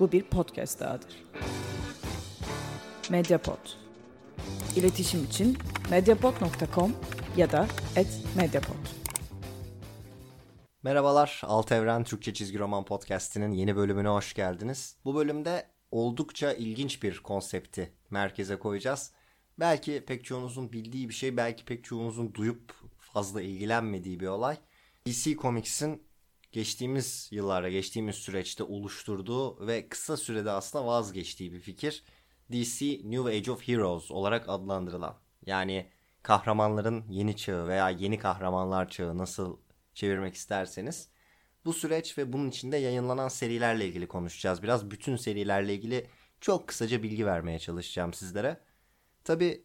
Bu bir podcast dahadır. Mediapod. İletişim için mediapod.com ya da @mediapod. Merhabalar, Alt Evren Türkçe Çizgi Roman Podcast'inin yeni bölümüne hoş geldiniz. Bu bölümde oldukça ilginç bir konsepti merkeze koyacağız. Belki pek çoğunuzun bildiği bir şey, belki pek çoğunuzun duyup fazla ilgilenmediği bir olay. DC Comics'in geçtiğimiz yıllarda, geçtiğimiz süreçte oluşturduğu ve kısa sürede aslında vazgeçtiği bir fikir. DC New Age of Heroes olarak adlandırılan. Yani kahramanların yeni çağı veya yeni kahramanlar çağı nasıl çevirmek isterseniz. Bu süreç ve bunun içinde yayınlanan serilerle ilgili konuşacağız. Biraz bütün serilerle ilgili çok kısaca bilgi vermeye çalışacağım sizlere. Tabi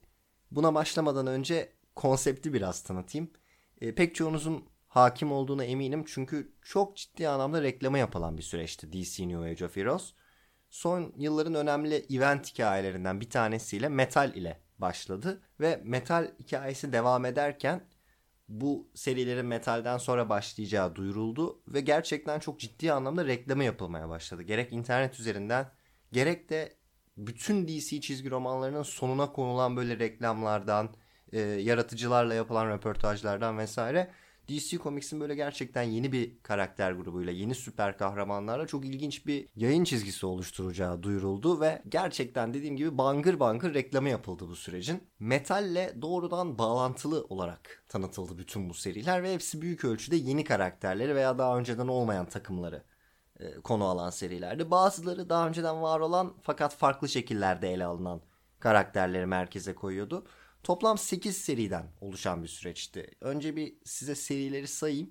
buna başlamadan önce konsepti biraz tanıtayım. E, pek çoğunuzun hakim olduğuna eminim çünkü çok ciddi anlamda reklama yapılan bir süreçti DC New Age of Heroes. Son yılların önemli event hikayelerinden bir tanesiyle Metal ile başladı ve Metal hikayesi devam ederken bu serilerin Metal'den sonra başlayacağı duyuruldu ve gerçekten çok ciddi anlamda reklamı yapılmaya başladı. Gerek internet üzerinden gerek de bütün DC çizgi romanlarının sonuna konulan böyle reklamlardan, e, yaratıcılarla yapılan röportajlardan vesaire DC Comics'in böyle gerçekten yeni bir karakter grubuyla, yeni süper kahramanlarla çok ilginç bir yayın çizgisi oluşturacağı duyuruldu ve gerçekten dediğim gibi bangır bangır reklamı yapıldı bu sürecin. Metalle doğrudan bağlantılı olarak tanıtıldı bütün bu seriler ve hepsi büyük ölçüde yeni karakterleri veya daha önceden olmayan takımları e, konu alan serilerdi. Bazıları daha önceden var olan fakat farklı şekillerde ele alınan karakterleri merkeze koyuyordu. Toplam 8 seriden oluşan bir süreçti. Önce bir size serileri sayayım.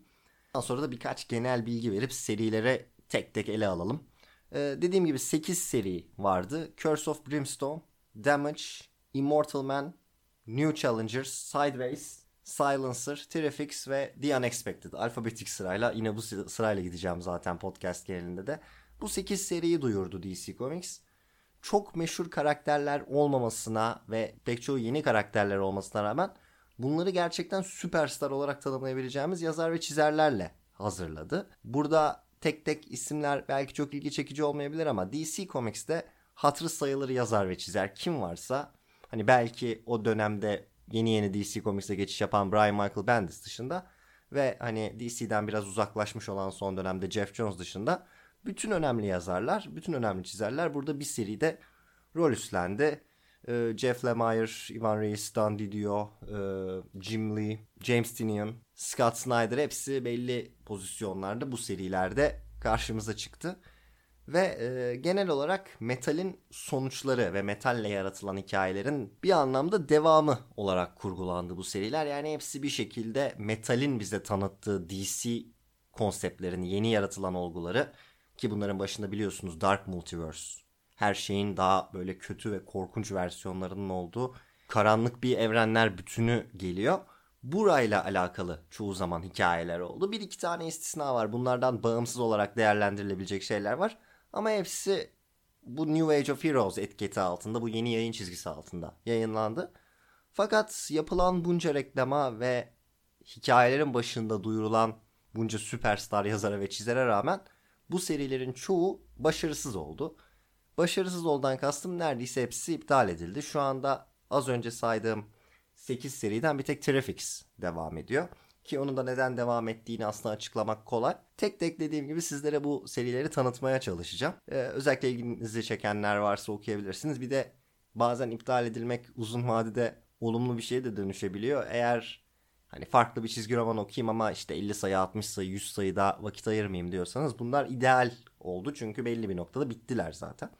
Daha sonra da birkaç genel bilgi verip serilere tek tek ele alalım. Ee, dediğim gibi 8 seri vardı. Curse of Brimstone, Damage, Immortal Man, New Challengers, Sideways, Silencer, Terrifix ve The Unexpected. Alfabetik sırayla yine bu sırayla gideceğim zaten podcast genelinde de. Bu 8 seriyi duyurdu DC Comics çok meşhur karakterler olmamasına ve pek çoğu yeni karakterler olmasına rağmen bunları gerçekten süperstar olarak tanımlayabileceğimiz yazar ve çizerlerle hazırladı. Burada tek tek isimler belki çok ilgi çekici olmayabilir ama DC Comics'te hatırı sayılır yazar ve çizer kim varsa hani belki o dönemde yeni yeni DC Comics'e geçiş yapan Brian Michael Bendis dışında ve hani DC'den biraz uzaklaşmış olan son dönemde Jeff Jones dışında bütün önemli yazarlar, bütün önemli çizerler burada bir seride rol üstlendi. Ee, Jeff Lemire, Ivan Reis, Dan Didio, e, Jim Lee, James Tynion, Scott Snyder hepsi belli pozisyonlarda bu serilerde karşımıza çıktı. Ve e, genel olarak metalin sonuçları ve metalle yaratılan hikayelerin bir anlamda devamı olarak kurgulandı bu seriler. Yani hepsi bir şekilde metalin bize tanıttığı DC konseptlerini, yeni yaratılan olguları ki bunların başında biliyorsunuz Dark Multiverse. Her şeyin daha böyle kötü ve korkunç versiyonlarının olduğu karanlık bir evrenler bütünü geliyor. Burayla alakalı çoğu zaman hikayeler oldu. Bir iki tane istisna var. Bunlardan bağımsız olarak değerlendirilebilecek şeyler var. Ama hepsi bu New Age of Heroes etiketi altında, bu yeni yayın çizgisi altında yayınlandı. Fakat yapılan bunca reklama ve hikayelerin başında duyurulan bunca süperstar yazara ve çizere rağmen bu serilerin çoğu başarısız oldu. Başarısız oldan kastım neredeyse hepsi iptal edildi. Şu anda az önce saydığım 8 seriden bir tek Traffics devam ediyor. Ki onun da neden devam ettiğini aslında açıklamak kolay. Tek tek dediğim gibi sizlere bu serileri tanıtmaya çalışacağım. Ee, özellikle ilginizi çekenler varsa okuyabilirsiniz. Bir de bazen iptal edilmek uzun vadede olumlu bir şeye de dönüşebiliyor. Eğer hani farklı bir çizgi roman okuyayım ama işte 50 sayı 60 sayı 100 sayıda vakit ayırmayayım diyorsanız bunlar ideal oldu. Çünkü belli bir noktada bittiler zaten.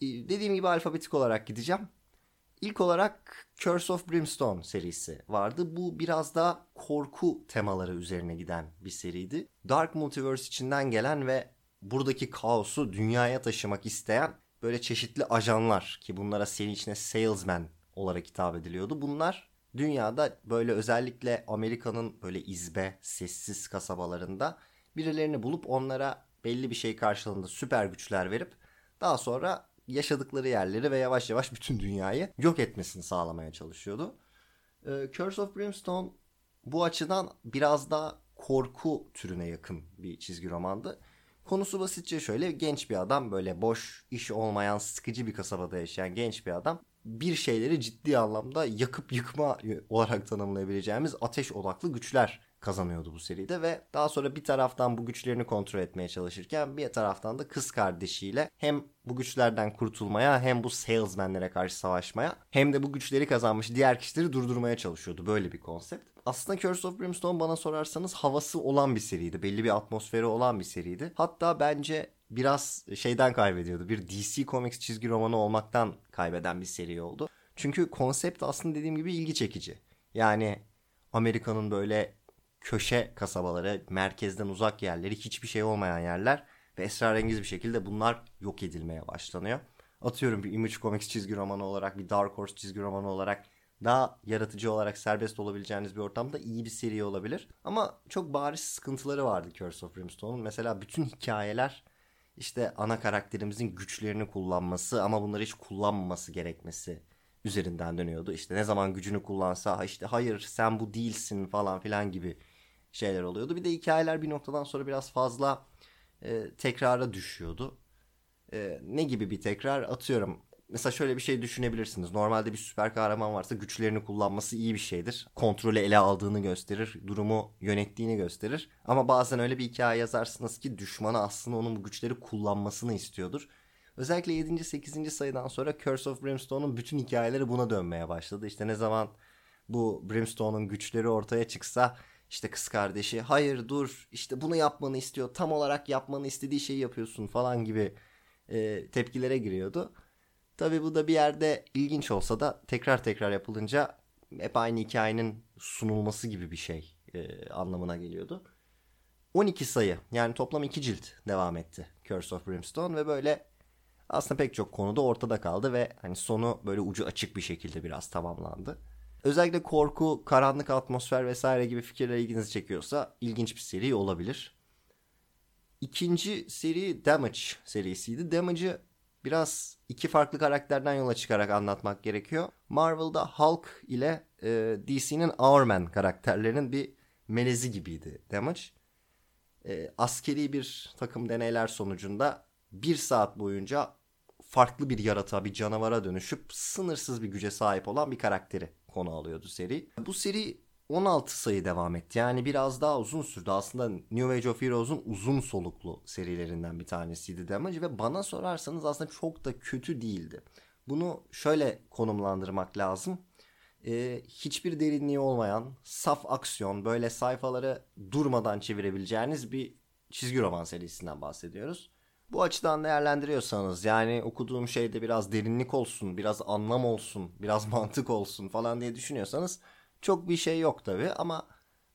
Ee, dediğim gibi alfabetik olarak gideceğim. İlk olarak Curse of Brimstone serisi vardı. Bu biraz daha korku temaları üzerine giden bir seriydi. Dark Multiverse içinden gelen ve buradaki kaosu dünyaya taşımak isteyen böyle çeşitli ajanlar ki bunlara seri içine salesman olarak hitap ediliyordu. Bunlar dünyada böyle özellikle Amerika'nın böyle izbe, sessiz kasabalarında birilerini bulup onlara belli bir şey karşılığında süper güçler verip daha sonra yaşadıkları yerleri ve yavaş yavaş bütün dünyayı yok etmesini sağlamaya çalışıyordu. Ee, Curse of Brimstone bu açıdan biraz daha korku türüne yakın bir çizgi romandı. Konusu basitçe şöyle genç bir adam böyle boş iş olmayan sıkıcı bir kasabada yaşayan genç bir adam bir şeyleri ciddi anlamda yakıp yıkma olarak tanımlayabileceğimiz ateş odaklı güçler kazanıyordu bu seride ve daha sonra bir taraftan bu güçlerini kontrol etmeye çalışırken bir taraftan da kız kardeşiyle hem bu güçlerden kurtulmaya hem bu salesmenlere karşı savaşmaya hem de bu güçleri kazanmış diğer kişileri durdurmaya çalışıyordu. Böyle bir konsept. Aslında Curse of Brimstone bana sorarsanız havası olan bir seriydi. Belli bir atmosferi olan bir seriydi. Hatta bence biraz şeyden kaybediyordu. Bir DC Comics çizgi romanı olmaktan kaybeden bir seri oldu. Çünkü konsept aslında dediğim gibi ilgi çekici. Yani Amerika'nın böyle köşe kasabaları, merkezden uzak yerleri, hiçbir şey olmayan yerler ve esrarengiz bir şekilde bunlar yok edilmeye başlanıyor. Atıyorum bir Image Comics çizgi romanı olarak, bir Dark Horse çizgi romanı olarak daha yaratıcı olarak serbest olabileceğiniz bir ortamda iyi bir seri olabilir. Ama çok bariz sıkıntıları vardı Curse of Brimstone'un. Mesela bütün hikayeler işte ana karakterimizin güçlerini kullanması ama bunları hiç kullanmaması gerekmesi üzerinden dönüyordu. İşte ne zaman gücünü kullansa işte hayır sen bu değilsin falan filan gibi şeyler oluyordu. Bir de hikayeler bir noktadan sonra biraz fazla e, tekrara düşüyordu. E, ne gibi bir tekrar atıyorum. Mesela şöyle bir şey düşünebilirsiniz. Normalde bir süper kahraman varsa güçlerini kullanması iyi bir şeydir. Kontrolü ele aldığını gösterir. Durumu yönettiğini gösterir. Ama bazen öyle bir hikaye yazarsınız ki düşmanı aslında onun bu güçleri kullanmasını istiyordur. Özellikle 7. 8. sayıdan sonra Curse of Brimstone'un bütün hikayeleri buna dönmeye başladı. İşte ne zaman bu Brimstone'un güçleri ortaya çıksa işte kız kardeşi hayır dur işte bunu yapmanı istiyor tam olarak yapmanı istediği şeyi yapıyorsun falan gibi e, tepkilere giriyordu. Tabi bu da bir yerde ilginç olsa da tekrar tekrar yapılınca hep aynı hikayenin sunulması gibi bir şey e, anlamına geliyordu. 12 sayı yani toplam 2 cilt devam etti Curse of Brimstone ve böyle aslında pek çok konuda ortada kaldı ve hani sonu böyle ucu açık bir şekilde biraz tamamlandı. Özellikle korku, karanlık atmosfer vesaire gibi fikirler ilginizi çekiyorsa ilginç bir seri olabilir. İkinci seri Damage serisiydi. Damage'ı biraz iki farklı karakterden yola çıkarak anlatmak gerekiyor. Marvel'da Hulk ile e, DC'nin Our Man karakterlerinin bir melezi gibiydi Damage. E, askeri bir takım deneyler sonucunda bir saat boyunca farklı bir yaratığa, bir canavara dönüşüp sınırsız bir güce sahip olan bir karakteri konu alıyordu seri. Bu seri 16 sayı devam etti. Yani biraz daha uzun sürdü. Aslında New Age of Heroes'un uzun soluklu serilerinden bir tanesiydi Damage ve bana sorarsanız aslında çok da kötü değildi. Bunu şöyle konumlandırmak lazım. Ee, hiçbir derinliği olmayan, saf aksiyon, böyle sayfaları durmadan çevirebileceğiniz bir çizgi roman serisinden bahsediyoruz. Bu açıdan değerlendiriyorsanız yani okuduğum şeyde biraz derinlik olsun, biraz anlam olsun, biraz mantık olsun falan diye düşünüyorsanız çok bir şey yok tabi ama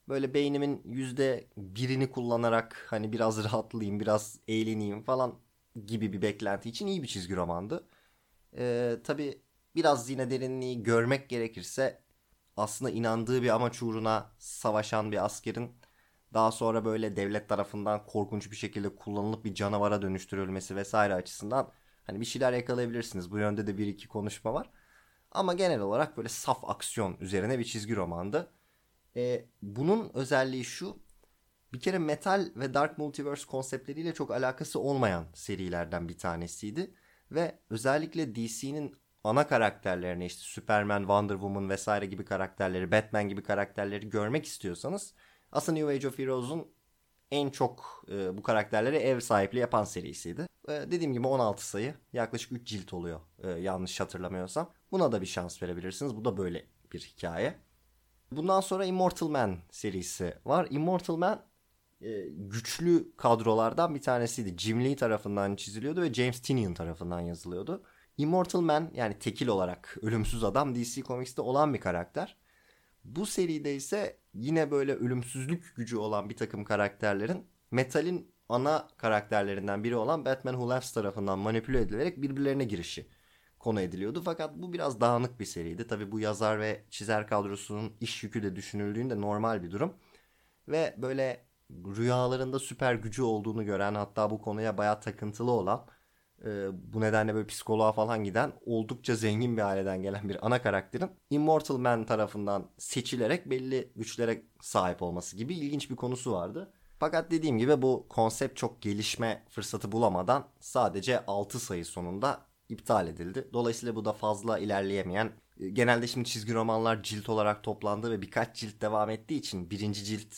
böyle beynimin yüzde birini kullanarak hani biraz rahatlayayım, biraz eğleneyim falan gibi bir beklenti için iyi bir çizgi romandı. Ee, tabi biraz yine derinliği görmek gerekirse aslında inandığı bir amaç uğruna savaşan bir askerin daha sonra böyle devlet tarafından korkunç bir şekilde kullanılıp bir canavara dönüştürülmesi vesaire açısından hani bir şeyler yakalayabilirsiniz. Bu yönde de bir iki konuşma var. Ama genel olarak böyle saf aksiyon üzerine bir çizgi romandı. Ee, bunun özelliği şu. Bir kere metal ve dark multiverse konseptleriyle çok alakası olmayan serilerden bir tanesiydi. Ve özellikle DC'nin ana karakterlerini işte Superman, Wonder Woman vesaire gibi karakterleri, Batman gibi karakterleri görmek istiyorsanız aslında New Age of Heroes'un en çok e, bu karakterlere ev sahipliği yapan serisiydi. E, dediğim gibi 16 sayı yaklaşık 3 cilt oluyor e, yanlış hatırlamıyorsam. Buna da bir şans verebilirsiniz. Bu da böyle bir hikaye. Bundan sonra Immortal Man serisi var. Immortal Man e, güçlü kadrolardan bir tanesiydi. Jim Lee tarafından çiziliyordu ve James Tynion tarafından yazılıyordu. Immortal Man yani tekil olarak ölümsüz adam DC Comics'te olan bir karakter. Bu seride ise yine böyle ölümsüzlük gücü olan bir takım karakterlerin Metal'in ana karakterlerinden biri olan Batman Who Laughs tarafından manipüle edilerek birbirlerine girişi konu ediliyordu. Fakat bu biraz dağınık bir seriydi. Tabi bu yazar ve çizer kadrosunun iş yükü de düşünüldüğünde normal bir durum. Ve böyle rüyalarında süper gücü olduğunu gören hatta bu konuya bayağı takıntılı olan e, bu nedenle böyle psikoloğa falan giden oldukça zengin bir aileden gelen bir ana karakterin Immortal Man tarafından seçilerek belli güçlere sahip olması gibi ilginç bir konusu vardı. Fakat dediğim gibi bu konsept çok gelişme fırsatı bulamadan sadece 6 sayı sonunda iptal edildi. Dolayısıyla bu da fazla ilerleyemeyen e, genelde şimdi çizgi romanlar cilt olarak toplandı ve birkaç cilt devam ettiği için birinci cilt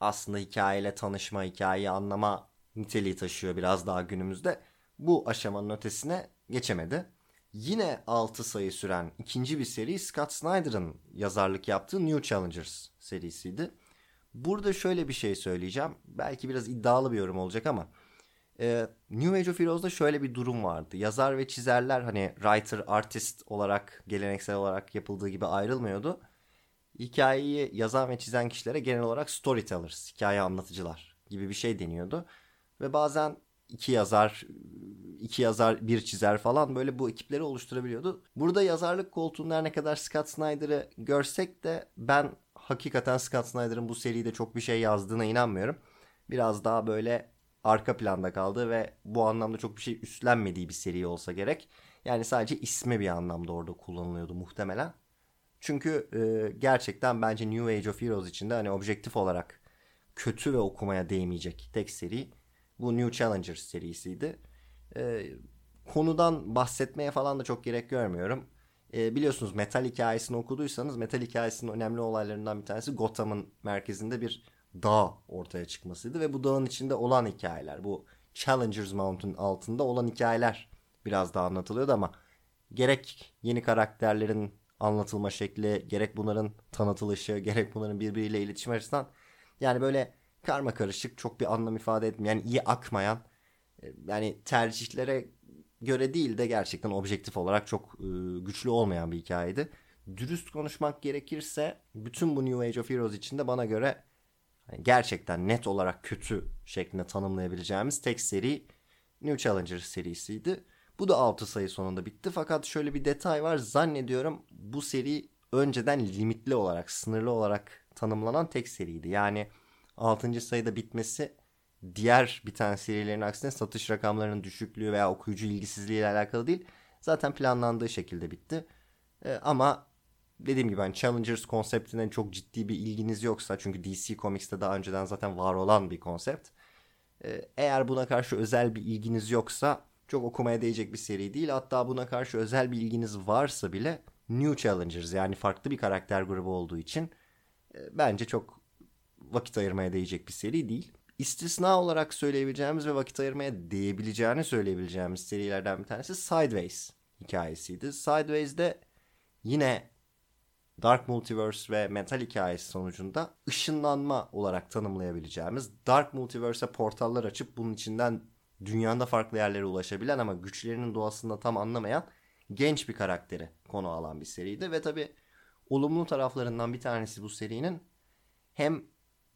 aslında hikayeyle tanışma, hikayeyi anlama niteliği taşıyor biraz daha günümüzde. Bu aşamanın ötesine geçemedi. Yine 6 sayı süren ikinci bir seri Scott Snyder'ın yazarlık yaptığı New Challengers serisiydi. Burada şöyle bir şey söyleyeceğim. Belki biraz iddialı bir yorum olacak ama e, New Age of Heroes'da şöyle bir durum vardı. Yazar ve çizerler hani writer, artist olarak geleneksel olarak yapıldığı gibi ayrılmıyordu. Hikayeyi yazan ve çizen kişilere genel olarak storytellers, hikaye anlatıcılar gibi bir şey deniyordu. Ve bazen iki yazar, iki yazar, bir çizer falan böyle bu ekipleri oluşturabiliyordu. Burada yazarlık koltuğunda ne kadar Scott Snyder'ı görsek de ben hakikaten Scott Snyder'ın bu seride çok bir şey yazdığına inanmıyorum. Biraz daha böyle arka planda kaldı ve bu anlamda çok bir şey üstlenmediği bir seri olsa gerek. Yani sadece ismi bir anlamda orada kullanılıyordu muhtemelen. Çünkü e, gerçekten bence New Age of Heroes içinde hani objektif olarak kötü ve okumaya değmeyecek tek seri bu New Challengers serisiydi. E, konudan bahsetmeye falan da çok gerek görmüyorum. E, biliyorsunuz Metal hikayesini okuduysanız Metal hikayesinin önemli olaylarından bir tanesi Gotham'ın merkezinde bir dağ ortaya çıkmasıydı ve bu dağın içinde olan hikayeler bu Challengers Mountain altında olan hikayeler biraz daha anlatılıyordu ama gerek yeni karakterlerin anlatılma şekli, gerek bunların tanıtılışı, gerek bunların birbiriyle iletişim açısından yani böyle karma karışık çok bir anlam ifade etmeyen, yani iyi akmayan e, yani tercihlere göre değil de gerçekten objektif olarak çok e, güçlü olmayan bir hikayeydi. Dürüst konuşmak gerekirse bütün bu New Age of Heroes içinde bana göre hani gerçekten net olarak kötü şeklinde tanımlayabileceğimiz tek seri New Challenger serisiydi. Bu da 6 sayı sonunda bitti fakat şöyle bir detay var zannediyorum bu seri önceden limitli olarak sınırlı olarak tanımlanan tek seriydi. Yani 6. sayıda bitmesi diğer bir tane serilerin aksine satış rakamlarının düşüklüğü veya okuyucu ilgisizliği ile alakalı değil. Zaten planlandığı şekilde bitti. Ee, ama dediğim gibi hani Challengers konseptine çok ciddi bir ilginiz yoksa çünkü DC Comics'te daha önceden zaten var olan bir konsept. Ee, eğer buna karşı özel bir ilginiz yoksa çok okumaya değecek bir seri değil. Hatta buna karşı özel bir ilginiz varsa bile New Challengers yani farklı bir karakter grubu olduğu için e, bence çok vakit ayırmaya değecek bir seri değil. İstisna olarak söyleyebileceğimiz ve vakit ayırmaya değebileceğini söyleyebileceğimiz serilerden bir tanesi Sideways hikayesiydi. Sideways'de yine Dark Multiverse ve Metal hikayesi sonucunda ışınlanma olarak tanımlayabileceğimiz Dark Multiverse'e portallar açıp bunun içinden dünyada farklı yerlere ulaşabilen ama güçlerinin doğasında tam anlamayan genç bir karakteri konu alan bir seriydi ve tabi olumlu taraflarından bir tanesi bu serinin hem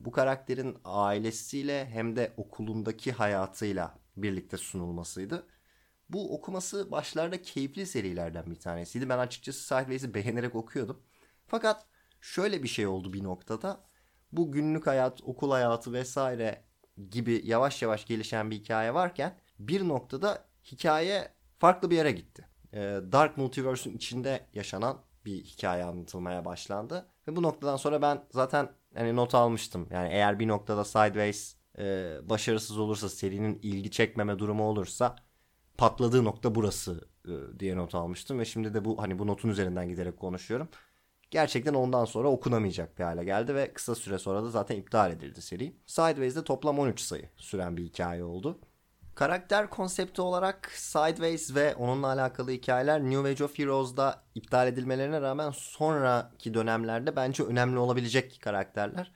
bu karakterin ailesiyle hem de okulundaki hayatıyla birlikte sunulmasıydı. Bu okuması başlarda keyifli serilerden bir tanesiydi. Ben açıkçası Sideways'i beğenerek okuyordum. Fakat şöyle bir şey oldu bir noktada. Bu günlük hayat, okul hayatı vesaire gibi yavaş yavaş gelişen bir hikaye varken bir noktada hikaye farklı bir yere gitti. Ee, Dark Multiverse'ün içinde yaşanan bir hikaye anlatılmaya başlandı. Ve bu noktadan sonra ben zaten hani not almıştım. Yani eğer bir noktada Sideways e, başarısız olursa serinin ilgi çekmeme durumu olursa patladığı nokta burası e, diye not almıştım ve şimdi de bu hani bu notun üzerinden giderek konuşuyorum. Gerçekten ondan sonra okunamayacak bir hale geldi ve kısa süre sonra da zaten iptal edildi seri. Sideways'de toplam 13 sayı süren bir hikaye oldu. Karakter konsepti olarak Sideways ve onunla alakalı hikayeler New Age of Heroes'da iptal edilmelerine rağmen sonraki dönemlerde bence önemli olabilecek karakterler.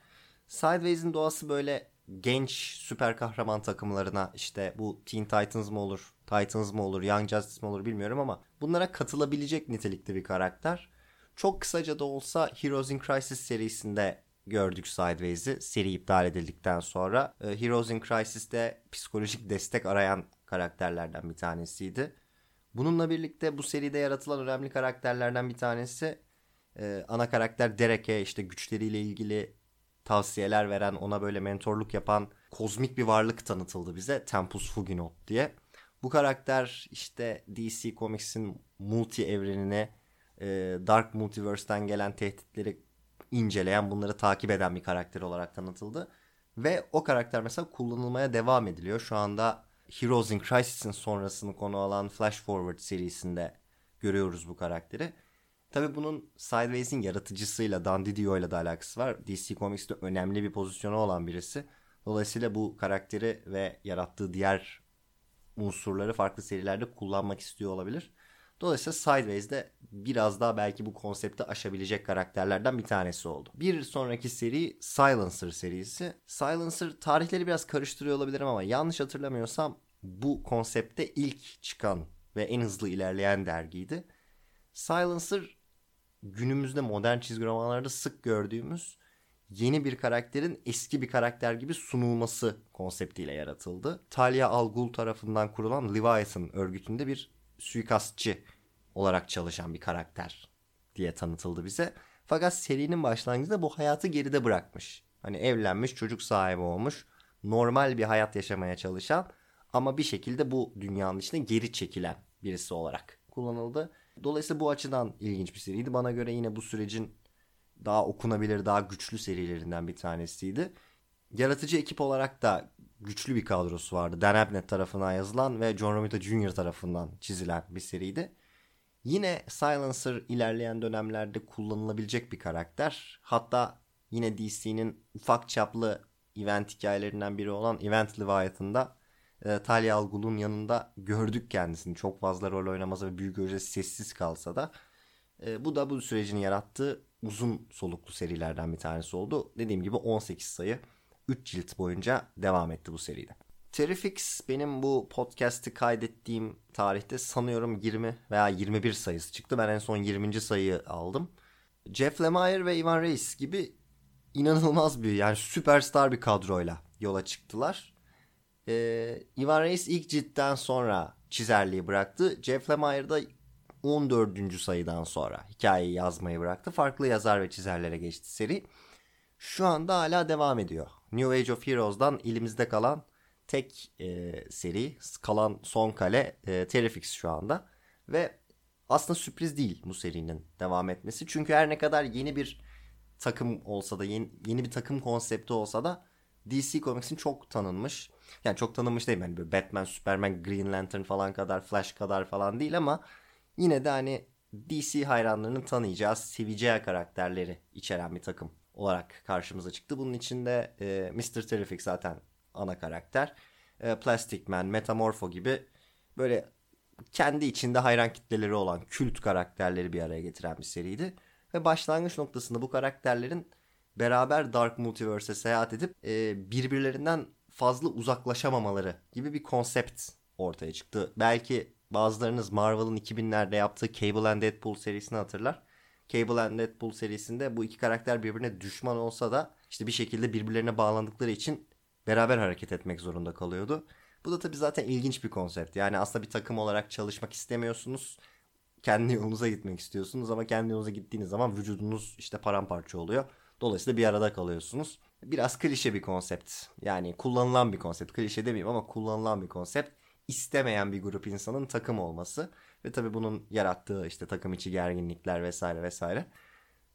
Sideways'in doğası böyle genç süper kahraman takımlarına işte bu Teen Titans mı olur, Titans mı olur, Young Justice mi olur bilmiyorum ama bunlara katılabilecek nitelikte bir karakter. Çok kısaca da olsa Heroes in Crisis serisinde gördük Sideways'i seri iptal edildikten sonra. E, Heroes in Crisis'te psikolojik destek arayan karakterlerden bir tanesiydi. Bununla birlikte bu seride yaratılan önemli karakterlerden bir tanesi e, ana karakter Derek'e işte güçleriyle ilgili tavsiyeler veren, ona böyle mentorluk yapan kozmik bir varlık tanıtıldı bize. Tempus Fuginaut diye. Bu karakter işte DC Comics'in multi evrenine e, Dark Multiverse'den gelen tehditleri inceleyen, bunları takip eden bir karakter olarak tanıtıldı. Ve o karakter mesela kullanılmaya devam ediliyor. Şu anda Heroes in Crisis'in sonrasını konu alan Flash Forward serisinde görüyoruz bu karakteri. Tabi bunun Sideways'in yaratıcısıyla, Dan Didio ile de alakası var. DC Comics'te önemli bir pozisyonu olan birisi. Dolayısıyla bu karakteri ve yarattığı diğer unsurları farklı serilerde kullanmak istiyor olabilir. Dolayısıyla Sideways'de biraz daha belki bu konsepti aşabilecek karakterlerden bir tanesi oldu. Bir sonraki seri Silencer serisi. Silencer tarihleri biraz karıştırıyor olabilirim ama yanlış hatırlamıyorsam bu konsepte ilk çıkan ve en hızlı ilerleyen dergiydi. Silencer günümüzde modern çizgi romanlarda sık gördüğümüz yeni bir karakterin eski bir karakter gibi sunulması konseptiyle yaratıldı. Talia Al Ghul tarafından kurulan Leviathan örgütünde bir suikastçı olarak çalışan bir karakter diye tanıtıldı bize. Fakat serinin başlangıcında bu hayatı geride bırakmış. Hani evlenmiş, çocuk sahibi olmuş, normal bir hayat yaşamaya çalışan ama bir şekilde bu dünyanın içine geri çekilen birisi olarak kullanıldı. Dolayısıyla bu açıdan ilginç bir seriydi. Bana göre yine bu sürecin daha okunabilir, daha güçlü serilerinden bir tanesiydi. Yaratıcı ekip olarak da güçlü bir kadrosu vardı. Dan Abnett tarafından yazılan ve John Romita Jr. tarafından çizilen bir seriydi. Yine Silencer ilerleyen dönemlerde kullanılabilecek bir karakter. Hatta yine DC'nin ufak çaplı event hikayelerinden biri olan Event Leviathan'da e, Talia al Ghul'un yanında gördük kendisini. Çok fazla rol oynamasa ve büyük ölçüde sessiz kalsa da. E, bu da bu sürecin yarattığı uzun soluklu serilerden bir tanesi oldu. Dediğim gibi 18 sayı 3 cilt boyunca devam etti bu seride. Terrifix benim bu podcast'i kaydettiğim tarihte sanıyorum 20 veya 21 sayısı çıktı. Ben en son 20. sayıyı aldım. Jeff Lemire ve Ivan Reis gibi inanılmaz bir yani süperstar bir kadroyla yola çıktılar. Ee, Ivan Reis ilk ciltten sonra çizerliği bıraktı. Jeff Lemire da 14. sayıdan sonra hikayeyi yazmayı bıraktı. Farklı yazar ve çizerlere geçti seri. Şu anda hala devam ediyor. New Age of Heroes'dan elimizde kalan tek e, seri, kalan son kale e, Terrifix şu anda. Ve aslında sürpriz değil bu serinin devam etmesi. Çünkü her ne kadar yeni bir takım olsa da, yeni, yeni bir takım konsepti olsa da DC Comics'in çok tanınmış. Yani çok tanınmış değil yani böyle Batman, Superman, Green Lantern falan kadar, Flash kadar falan değil ama yine de hani DC hayranlarının tanıyacağı, seveceği karakterleri içeren bir takım olarak karşımıza çıktı. Bunun içinde e, Mr. Terrific zaten ana karakter. E, Plastic Man, Metamorpho gibi böyle kendi içinde hayran kitleleri olan kült karakterleri bir araya getiren bir seriydi. Ve başlangıç noktasında bu karakterlerin beraber Dark Multiverse'e seyahat edip e, birbirlerinden fazla uzaklaşamamaları gibi bir konsept ortaya çıktı. Belki bazılarınız Marvel'ın 2000'lerde yaptığı Cable and Deadpool serisini hatırlar. Cable and Deadpool serisinde bu iki karakter birbirine düşman olsa da işte bir şekilde birbirlerine bağlandıkları için beraber hareket etmek zorunda kalıyordu. Bu da tabii zaten ilginç bir konsept. Yani aslında bir takım olarak çalışmak istemiyorsunuz. Kendi yolunuza gitmek istiyorsunuz ama kendi yolunuza gittiğiniz zaman vücudunuz işte paramparça oluyor. Dolayısıyla bir arada kalıyorsunuz. Biraz klişe bir konsept. Yani kullanılan bir konsept. Klişe demeyeyim ama kullanılan bir konsept. İstemeyen bir grup insanın takım olması. Ve tabii bunun yarattığı işte takım içi gerginlikler vesaire vesaire.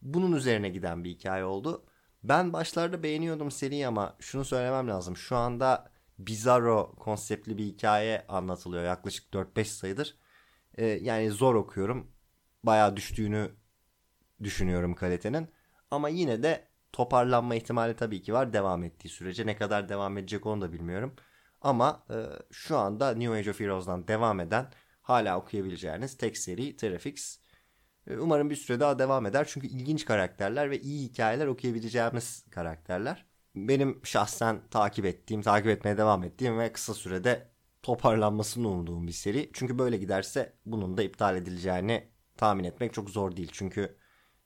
Bunun üzerine giden bir hikaye oldu. Ben başlarda beğeniyordum seriyi ama şunu söylemem lazım. Şu anda Bizarro konseptli bir hikaye anlatılıyor yaklaşık 4-5 sayıdır. Ee, yani zor okuyorum. Bayağı düştüğünü düşünüyorum kalitenin. Ama yine de toparlanma ihtimali tabii ki var devam ettiği sürece. Ne kadar devam edecek onu da bilmiyorum. Ama e, şu anda New Age of Heroes'dan devam eden hala okuyabileceğiniz tek seri Terrafix. E, umarım bir süre daha devam eder. Çünkü ilginç karakterler ve iyi hikayeler okuyabileceğimiz karakterler. Benim şahsen takip ettiğim, takip etmeye devam ettiğim ve kısa sürede toparlanmasını umduğum bir seri. Çünkü böyle giderse bunun da iptal edileceğini tahmin etmek çok zor değil. Çünkü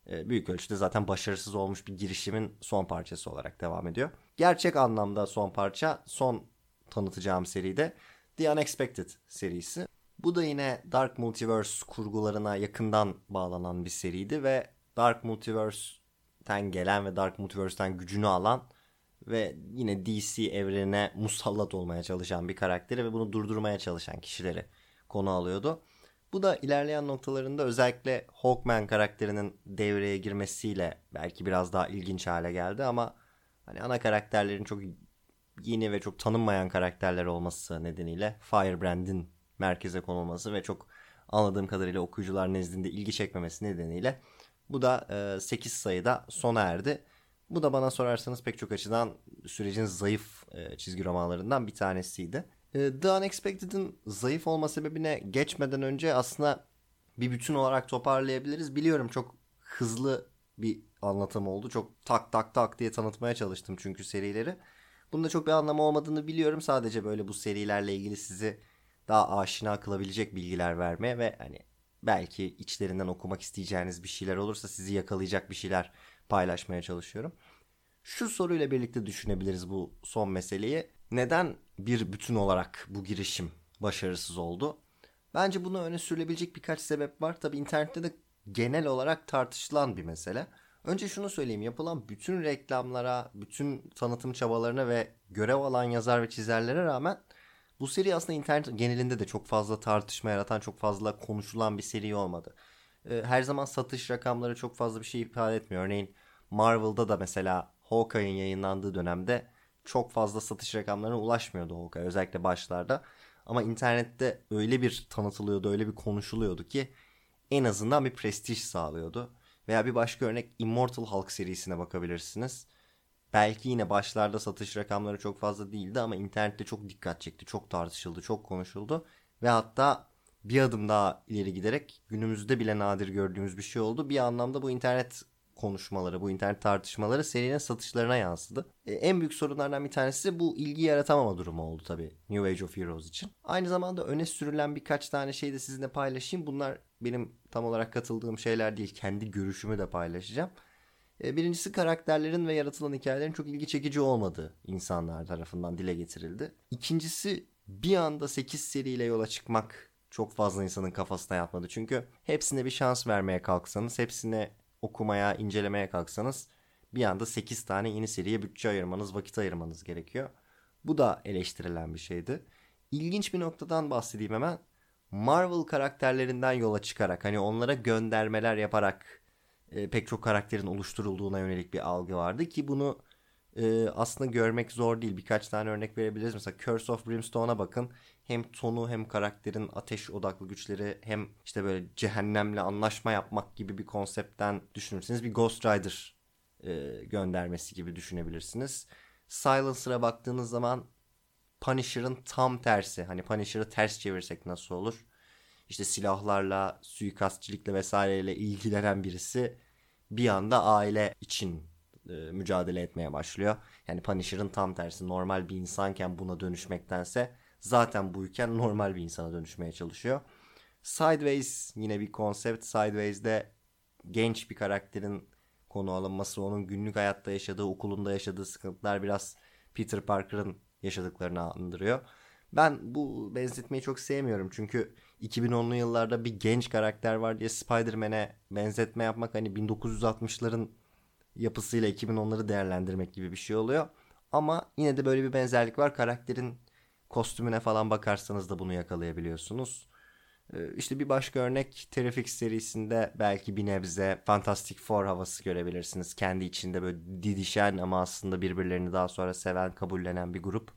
e, büyük ölçüde zaten başarısız olmuş bir girişimin son parçası olarak devam ediyor. Gerçek anlamda son parça, son tanıtacağım seride The Unexpected serisi. Bu da yine Dark Multiverse kurgularına yakından bağlanan bir seriydi ve Dark Multiverse'ten gelen ve Dark Multiverse'ten gücünü alan ve yine DC evrenine musallat olmaya çalışan bir karakteri ve bunu durdurmaya çalışan kişileri konu alıyordu. Bu da ilerleyen noktalarında özellikle Hawkman karakterinin devreye girmesiyle belki biraz daha ilginç hale geldi ama hani ana karakterlerin çok yeni ve çok tanınmayan karakterler olması nedeniyle Firebrand'in merkeze konulması ve çok anladığım kadarıyla okuyucular nezdinde ilgi çekmemesi nedeniyle bu da e, 8 sayıda sona erdi. Bu da bana sorarsanız pek çok açıdan sürecin zayıf e, çizgi romanlarından bir tanesiydi. E, The Unexpected'ın zayıf olma sebebine geçmeden önce aslında bir bütün olarak toparlayabiliriz. Biliyorum çok hızlı bir anlatım oldu. Çok tak tak tak diye tanıtmaya çalıştım çünkü serileri. Bunda çok bir anlamı olmadığını biliyorum. Sadece böyle bu serilerle ilgili sizi daha aşina kılabilecek bilgiler vermeye ve hani belki içlerinden okumak isteyeceğiniz bir şeyler olursa sizi yakalayacak bir şeyler paylaşmaya çalışıyorum. Şu soruyla birlikte düşünebiliriz bu son meseleyi. Neden bir bütün olarak bu girişim başarısız oldu? Bence buna öne sürülebilecek birkaç sebep var. Tabi internette de genel olarak tartışılan bir mesele. Önce şunu söyleyeyim. Yapılan bütün reklamlara, bütün tanıtım çabalarına ve görev alan yazar ve çizerlere rağmen bu seri aslında internet genelinde de çok fazla tartışma yaratan, çok fazla konuşulan bir seri olmadı. Ee, her zaman satış rakamları çok fazla bir şey ifade etmiyor. Örneğin Marvel'da da mesela Hawkeye'in yayınlandığı dönemde çok fazla satış rakamlarına ulaşmıyordu Hawkeye özellikle başlarda. Ama internette öyle bir tanıtılıyordu, öyle bir konuşuluyordu ki en azından bir prestij sağlıyordu. Veya bir başka örnek Immortal Hulk serisine bakabilirsiniz. Belki yine başlarda satış rakamları çok fazla değildi ama internette çok dikkat çekti, çok tartışıldı, çok konuşuldu. Ve hatta bir adım daha ileri giderek günümüzde bile nadir gördüğümüz bir şey oldu. Bir anlamda bu internet konuşmaları, bu internet tartışmaları serinin satışlarına yansıdı. E, en büyük sorunlardan bir tanesi bu ilgi yaratamama durumu oldu tabii New Age of Heroes için. Aynı zamanda öne sürülen birkaç tane şey de sizinle paylaşayım. Bunlar benim tam olarak katıldığım şeyler değil. Kendi görüşümü de paylaşacağım. E, birincisi karakterlerin ve yaratılan hikayelerin çok ilgi çekici olmadığı insanlar tarafından dile getirildi. İkincisi bir anda 8 seriyle yola çıkmak çok fazla insanın kafasına yatmadı. Çünkü hepsine bir şans vermeye kalksanız, hepsine okumaya, incelemeye kalksanız bir anda 8 tane yeni seriye bütçe ayırmanız, vakit ayırmanız gerekiyor. Bu da eleştirilen bir şeydi. İlginç bir noktadan bahsedeyim hemen. Marvel karakterlerinden yola çıkarak hani onlara göndermeler yaparak e, pek çok karakterin oluşturulduğuna yönelik bir algı vardı ki bunu e, aslında görmek zor değil. Birkaç tane örnek verebiliriz. Mesela Curse of Brimstone'a bakın. Hem tonu hem karakterin ateş odaklı güçleri hem işte böyle cehennemle anlaşma yapmak gibi bir konseptten düşünürseniz bir Ghost Rider e, göndermesi gibi düşünebilirsiniz. Silencer'a baktığınız zaman Punisher'ın tam tersi. Hani Punisher'ı ters çevirsek nasıl olur? İşte silahlarla, suikastçilikle vesaireyle ilgilenen birisi bir anda aile için e, mücadele etmeye başlıyor. Yani Punisher'ın tam tersi normal bir insanken buna dönüşmektense zaten buyken normal bir insana dönüşmeye çalışıyor. Sideways yine bir konsept. Sideways'de genç bir karakterin konu alınması, onun günlük hayatta yaşadığı, okulunda yaşadığı sıkıntılar biraz Peter Parker'ın yaşadıklarını andırıyor. Ben bu benzetmeyi çok sevmiyorum çünkü 2010'lu yıllarda bir genç karakter var diye Spider-Man'e benzetme yapmak hani 1960'ların yapısıyla 2010'ları değerlendirmek gibi bir şey oluyor. Ama yine de böyle bir benzerlik var. Karakterin kostümüne falan bakarsanız da bunu yakalayabiliyorsunuz. Ee, işte bir başka örnek Terrific serisinde belki bir nebze Fantastic Four havası görebilirsiniz. Kendi içinde böyle didişen ama aslında birbirlerini daha sonra seven, kabullenen bir grup.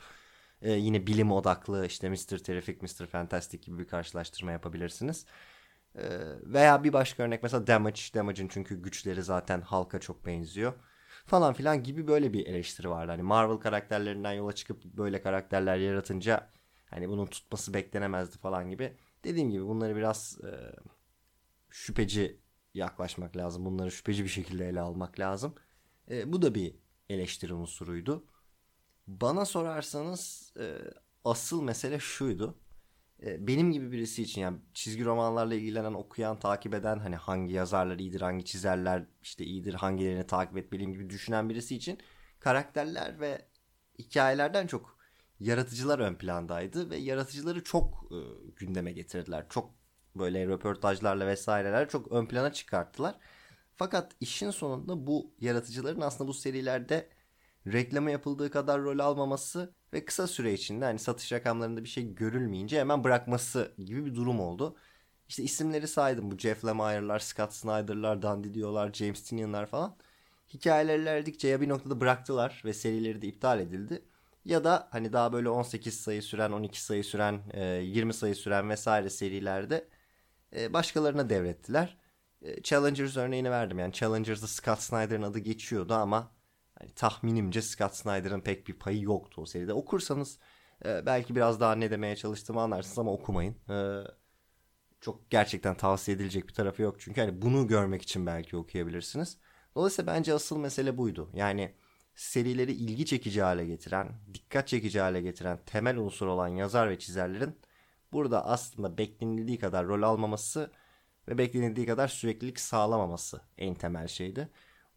Ee, yine bilim odaklı işte Mr. Terrific, Mr. Fantastic gibi bir karşılaştırma yapabilirsiniz. Ee, veya bir başka örnek mesela Damage. Damage'in çünkü güçleri zaten halka çok benziyor. Falan filan gibi böyle bir eleştiri vardı. Hani Marvel karakterlerinden yola çıkıp böyle karakterler yaratınca hani bunun tutması beklenemezdi falan gibi. Dediğim gibi bunları biraz e, şüpheci yaklaşmak lazım. Bunları şüpheci bir şekilde ele almak lazım. E, bu da bir eleştiri unsuruydu. Bana sorarsanız e, asıl mesele şuydu. E, benim gibi birisi için yani çizgi romanlarla ilgilenen, okuyan, takip eden hani hangi yazarlar iyidir, hangi çizerler işte iyidir, hangilerini takip etmeliyim gibi düşünen birisi için karakterler ve hikayelerden çok yaratıcılar ön plandaydı ve yaratıcıları çok e, gündeme getirdiler. Çok böyle röportajlarla vesaireler çok ön plana çıkarttılar. Fakat işin sonunda bu yaratıcıların aslında bu serilerde reklama yapıldığı kadar rol almaması ve kısa süre içinde hani satış rakamlarında bir şey görülmeyince hemen bırakması gibi bir durum oldu. İşte isimleri saydım bu Jeff Lemire'lar, Scott Snyder'lar, Dan Didio'lar, James Tynion'lar falan. Hikayeleri ilerledikçe ya bir noktada bıraktılar ve serileri de iptal edildi. Ya da hani daha böyle 18 sayı süren, 12 sayı süren, 20 sayı süren vesaire serilerde başkalarına devrettiler. Challengers örneğini verdim. Yani Challengers'da Scott Snyder'ın adı geçiyordu ama hani tahminimce Scott Snyder'ın pek bir payı yoktu o seride. Okursanız belki biraz daha ne demeye çalıştığımı anlarsınız ama okumayın. Çok gerçekten tavsiye edilecek bir tarafı yok. Çünkü hani bunu görmek için belki okuyabilirsiniz. Dolayısıyla bence asıl mesele buydu. Yani serileri ilgi çekici hale getiren, dikkat çekici hale getiren temel unsur olan yazar ve çizerlerin burada aslında beklenildiği kadar rol almaması ve beklenildiği kadar süreklilik sağlamaması en temel şeydi.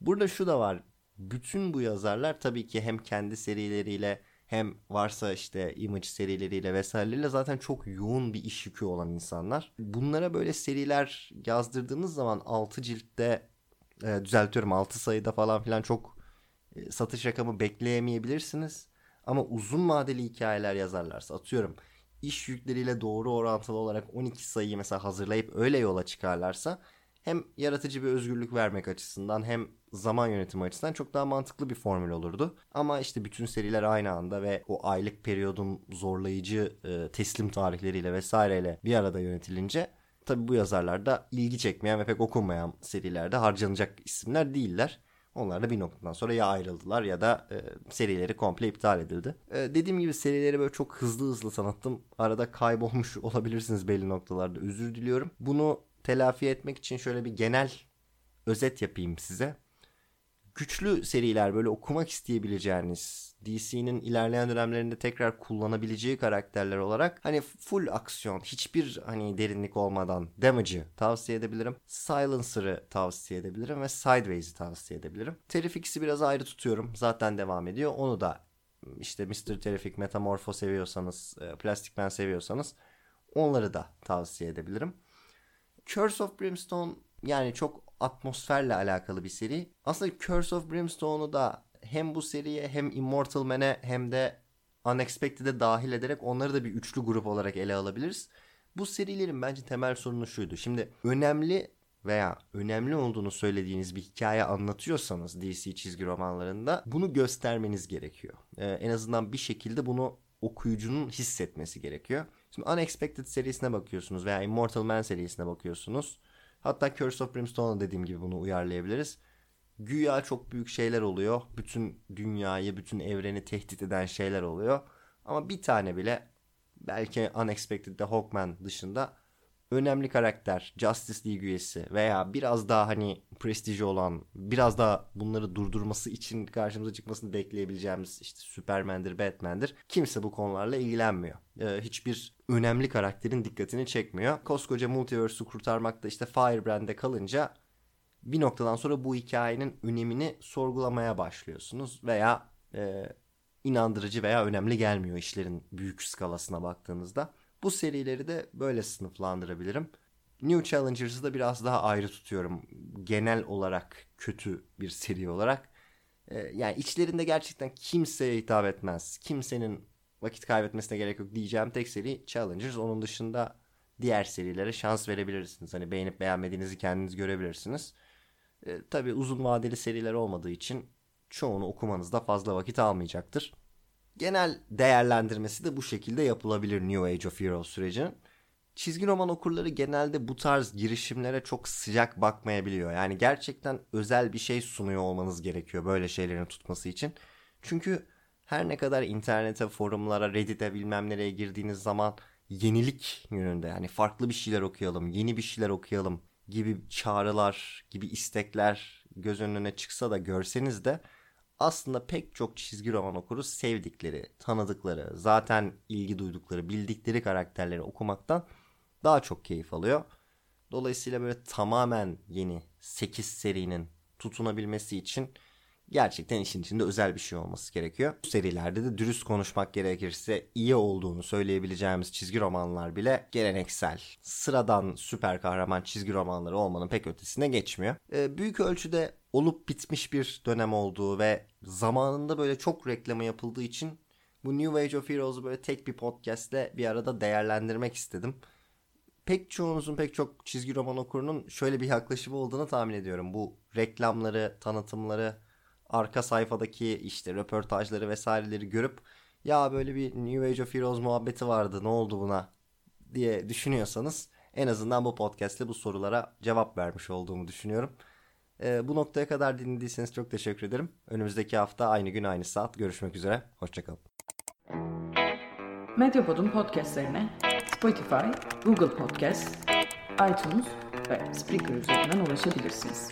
Burada şu da var. Bütün bu yazarlar tabii ki hem kendi serileriyle hem varsa işte image serileriyle vesaireleriyle zaten çok yoğun bir iş yükü olan insanlar. Bunlara böyle seriler yazdırdığınız zaman 6 ciltte e, düzeltiyorum 6 sayıda falan filan çok e, satış rakamı bekleyemeyebilirsiniz. Ama uzun vadeli hikayeler yazarlarsa atıyorum iş yükleriyle doğru orantılı olarak 12 sayıyı mesela hazırlayıp öyle yola çıkarlarsa hem yaratıcı bir özgürlük vermek açısından hem zaman yönetimi açısından çok daha mantıklı bir formül olurdu. Ama işte bütün seriler aynı anda ve o aylık periyodun zorlayıcı e, teslim tarihleriyle vesaireyle bir arada yönetilince tabi bu yazarlar da ilgi çekmeyen ve pek okunmayan serilerde harcanacak isimler değiller. Onlar da bir noktadan sonra ya ayrıldılar ya da e, serileri komple iptal edildi. E, dediğim gibi serileri böyle çok hızlı hızlı tanıttım. Arada kaybolmuş olabilirsiniz belli noktalarda. Özür diliyorum. Bunu telafi etmek için şöyle bir genel özet yapayım size. Güçlü seriler böyle okumak isteyebileceğiniz DC'nin ilerleyen dönemlerinde tekrar kullanabileceği karakterler olarak hani full aksiyon hiçbir hani derinlik olmadan Damage'ı tavsiye edebilirim. Silencer'ı tavsiye edebilirim ve Sideways'i tavsiye edebilirim. Terrific'i biraz ayrı tutuyorum. Zaten devam ediyor. Onu da işte Mr. Terrific, Metamorpho seviyorsanız, e, Plastic Man seviyorsanız onları da tavsiye edebilirim. Curse of Brimstone yani çok atmosferle alakalı bir seri. Aslında Curse of Brimstone'u da hem bu seriye hem Immortal Man'e hem de Unexpected'e dahil ederek onları da bir üçlü grup olarak ele alabiliriz. Bu serilerin bence temel sorunu şuydu. Şimdi önemli veya önemli olduğunu söylediğiniz bir hikaye anlatıyorsanız DC çizgi romanlarında bunu göstermeniz gerekiyor. Ee, en azından bir şekilde bunu okuyucunun hissetmesi gerekiyor. Şimdi Unexpected serisine bakıyorsunuz veya Immortal Man serisine bakıyorsunuz. Hatta Curse of Brimstone'a dediğim gibi bunu uyarlayabiliriz. Güya çok büyük şeyler oluyor. Bütün dünyayı, bütün evreni tehdit eden şeyler oluyor. Ama bir tane bile belki Unexpected'de Hawkman dışında önemli karakter, Justice League üyesi veya biraz daha hani prestiji olan, biraz daha bunları durdurması için karşımıza çıkmasını bekleyebileceğimiz işte Superman'dir, Batman'dir. Kimse bu konularla ilgilenmiyor. Ee, hiçbir önemli karakterin dikkatini çekmiyor. Koskoca multiverse'ü kurtarmakta işte Firebrand'e kalınca bir noktadan sonra bu hikayenin önemini sorgulamaya başlıyorsunuz veya e, inandırıcı veya önemli gelmiyor işlerin büyük skalasına baktığınızda. Bu serileri de böyle sınıflandırabilirim. New Challengers'ı da biraz daha ayrı tutuyorum. Genel olarak kötü bir seri olarak. Ee, yani içlerinde gerçekten kimseye hitap etmez. Kimsenin vakit kaybetmesine gerek yok diyeceğim tek seri Challengers. Onun dışında diğer serilere şans verebilirsiniz. Hani beğenip beğenmediğinizi kendiniz görebilirsiniz. Ee, tabii uzun vadeli seriler olmadığı için çoğunu okumanızda fazla vakit almayacaktır. Genel değerlendirmesi de bu şekilde yapılabilir New Age of Heroes sürecinin. Çizgi roman okurları genelde bu tarz girişimlere çok sıcak bakmayabiliyor. Yani gerçekten özel bir şey sunuyor olmanız gerekiyor böyle şeylerin tutması için. Çünkü her ne kadar internete, forumlara, Reddit'e bilmem nereye girdiğiniz zaman yenilik yönünde yani farklı bir şeyler okuyalım, yeni bir şeyler okuyalım gibi çağrılar, gibi istekler göz önüne çıksa da görseniz de aslında pek çok çizgi roman okuru sevdikleri, tanıdıkları, zaten ilgi duydukları, bildikleri karakterleri okumaktan daha çok keyif alıyor. Dolayısıyla böyle tamamen yeni 8 serinin tutunabilmesi için gerçekten işin içinde özel bir şey olması gerekiyor. Bu serilerde de dürüst konuşmak gerekirse iyi olduğunu söyleyebileceğimiz çizgi romanlar bile geleneksel, sıradan süper kahraman çizgi romanları olmanın pek ötesine geçmiyor. Ee, büyük ölçüde olup bitmiş bir dönem olduğu ve zamanında böyle çok reklamı yapıldığı için bu New Age of Heroes'u böyle tek bir podcast'le bir arada değerlendirmek istedim. Pek çoğunuzun pek çok çizgi roman okurunun şöyle bir yaklaşımı olduğunu tahmin ediyorum. Bu reklamları, tanıtımları, arka sayfadaki işte röportajları vesaireleri görüp ya böyle bir New Age of Heroes muhabbeti vardı ne oldu buna diye düşünüyorsanız en azından bu podcast'te bu sorulara cevap vermiş olduğumu düşünüyorum. Ee, bu noktaya kadar dinlediyseniz çok teşekkür ederim. Önümüzdeki hafta aynı gün aynı saat görüşmek üzere. Hoşçakalın. Medyapod'un podcastlerine Spotify, Google Podcast, iTunes ve Spreaker üzerinden ulaşabilirsiniz.